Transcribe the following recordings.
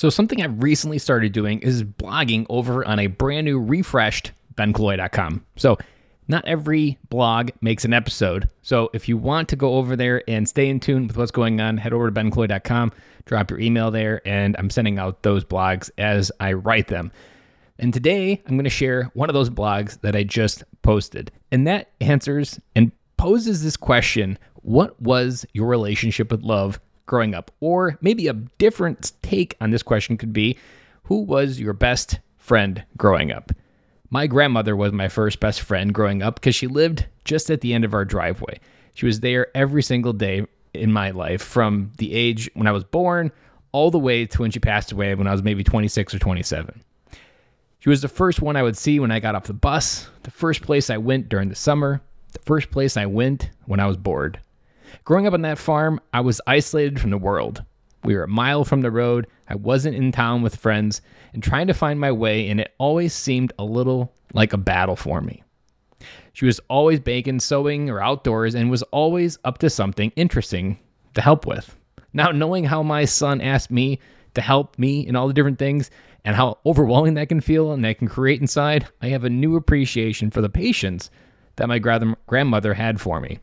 So, something I've recently started doing is blogging over on a brand new, refreshed benkilloy.com. So, not every blog makes an episode. So, if you want to go over there and stay in tune with what's going on, head over to benkilloy.com, drop your email there, and I'm sending out those blogs as I write them. And today, I'm going to share one of those blogs that I just posted. And that answers and poses this question What was your relationship with love growing up? Or maybe a different take on this question could be Who was your best friend growing up? My grandmother was my first best friend growing up because she lived just at the end of our driveway. She was there every single day in my life from the age when I was born all the way to when she passed away when I was maybe 26 or 27. She was the first one I would see when I got off the bus, the first place I went during the summer, the first place I went when I was bored. Growing up on that farm, I was isolated from the world. We were a mile from the road, I wasn't in town with friends, and trying to find my way, and it always seemed a little like a battle for me. She was always baking, sewing, or outdoors, and was always up to something interesting to help with. Now, knowing how my son asked me to help me in all the different things and how overwhelming that can feel and that can create inside, I have a new appreciation for the patience that my grandmother had for me.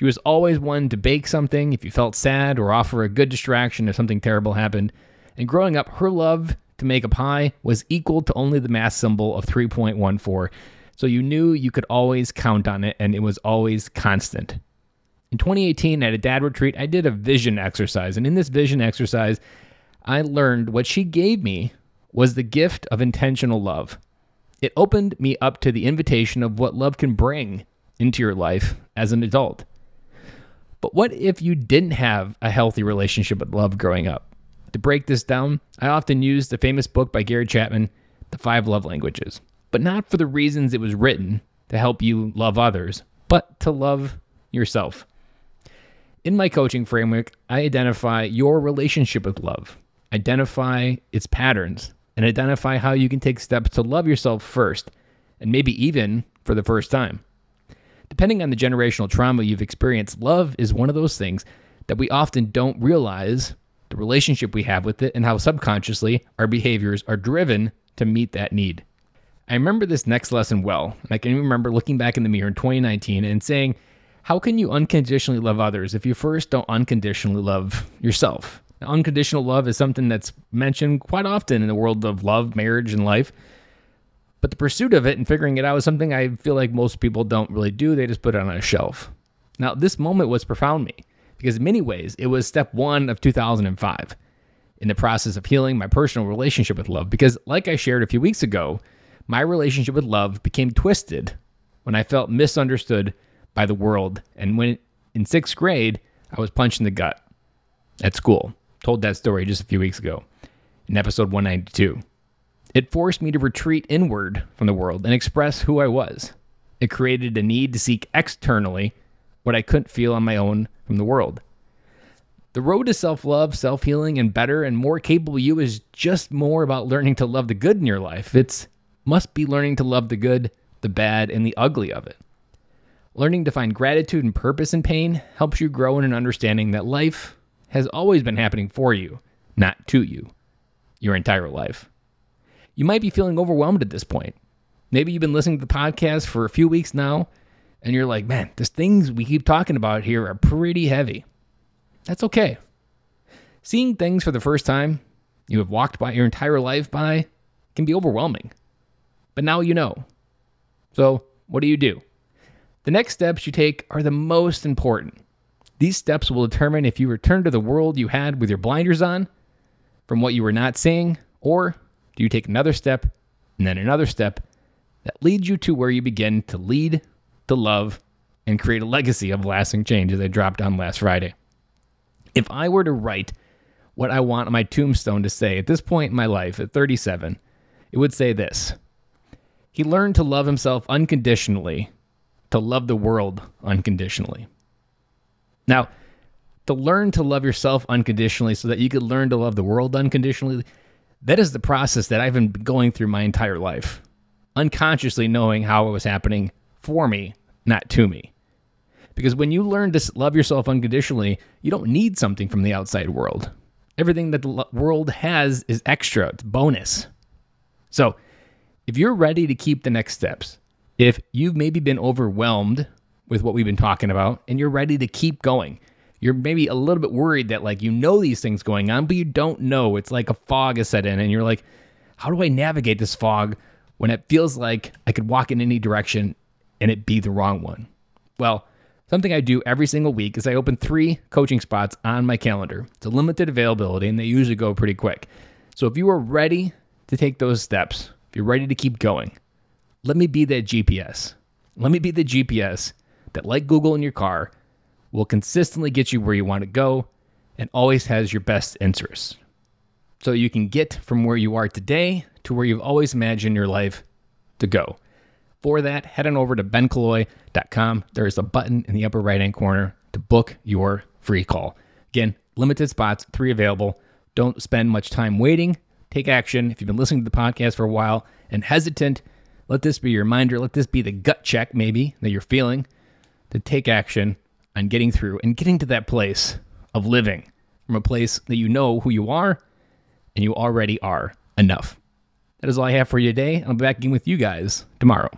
She was always one to bake something if you felt sad or offer a good distraction if something terrible happened. And growing up, her love to make a pie was equal to only the math symbol of 3.14. So you knew you could always count on it and it was always constant. In 2018, at a dad retreat, I did a vision exercise. And in this vision exercise, I learned what she gave me was the gift of intentional love. It opened me up to the invitation of what love can bring into your life as an adult. But what if you didn't have a healthy relationship with love growing up? To break this down, I often use the famous book by Gary Chapman, The Five Love Languages, but not for the reasons it was written to help you love others, but to love yourself. In my coaching framework, I identify your relationship with love, identify its patterns, and identify how you can take steps to love yourself first, and maybe even for the first time. Depending on the generational trauma you've experienced, love is one of those things that we often don't realize the relationship we have with it and how subconsciously our behaviors are driven to meet that need. I remember this next lesson well, I can remember looking back in the mirror in 2019 and saying, How can you unconditionally love others if you first don't unconditionally love yourself? Now, unconditional love is something that's mentioned quite often in the world of love, marriage, and life. But the pursuit of it and figuring it out is something I feel like most people don't really do. They just put it on a shelf. Now, this moment was profound me because, in many ways, it was step one of 2005 in the process of healing my personal relationship with love. Because, like I shared a few weeks ago, my relationship with love became twisted when I felt misunderstood by the world. And when in sixth grade, I was punched in the gut at school. Told that story just a few weeks ago in episode 192. It forced me to retreat inward from the world and express who I was. It created a need to seek externally what I couldn't feel on my own from the world. The road to self love, self healing, and better and more capable you is just more about learning to love the good in your life. It's must be learning to love the good, the bad, and the ugly of it. Learning to find gratitude and purpose in pain helps you grow in an understanding that life has always been happening for you, not to you, your entire life. You might be feeling overwhelmed at this point. Maybe you've been listening to the podcast for a few weeks now, and you're like, man, the things we keep talking about here are pretty heavy. That's okay. Seeing things for the first time you have walked by your entire life by can be overwhelming. But now you know. So, what do you do? The next steps you take are the most important. These steps will determine if you return to the world you had with your blinders on from what you were not seeing, or do you take another step and then another step that leads you to where you begin to lead, to love, and create a legacy of lasting change as I dropped on last Friday? If I were to write what I want my tombstone to say at this point in my life, at 37, it would say this He learned to love himself unconditionally, to love the world unconditionally. Now, to learn to love yourself unconditionally so that you could learn to love the world unconditionally, that is the process that I've been going through my entire life, unconsciously knowing how it was happening for me, not to me. Because when you learn to love yourself unconditionally, you don't need something from the outside world. Everything that the world has is extra, it's bonus. So, if you're ready to keep the next steps, if you've maybe been overwhelmed with what we've been talking about and you're ready to keep going, you're maybe a little bit worried that like you know these things going on, but you don't know. It's like a fog is set in and you're like, how do I navigate this fog when it feels like I could walk in any direction and it be the wrong one? Well, something I do every single week is I open three coaching spots on my calendar. It's a limited availability and they usually go pretty quick. So if you are ready to take those steps, if you're ready to keep going, let me be that GPS. Let me be the GPS that, like Google in your car, will consistently get you where you want to go and always has your best interests. So you can get from where you are today to where you've always imagined your life to go. For that, head on over to benkilloy.com. There is a button in the upper right hand corner to book your free call. Again, limited spots, three available. Don't spend much time waiting. Take action. If you've been listening to the podcast for a while and hesitant, let this be your reminder. Let this be the gut check, maybe, that you're feeling to take action on getting through and getting to that place of living from a place that you know who you are and you already are enough. That is all I have for you today. I'll be back again with you guys tomorrow.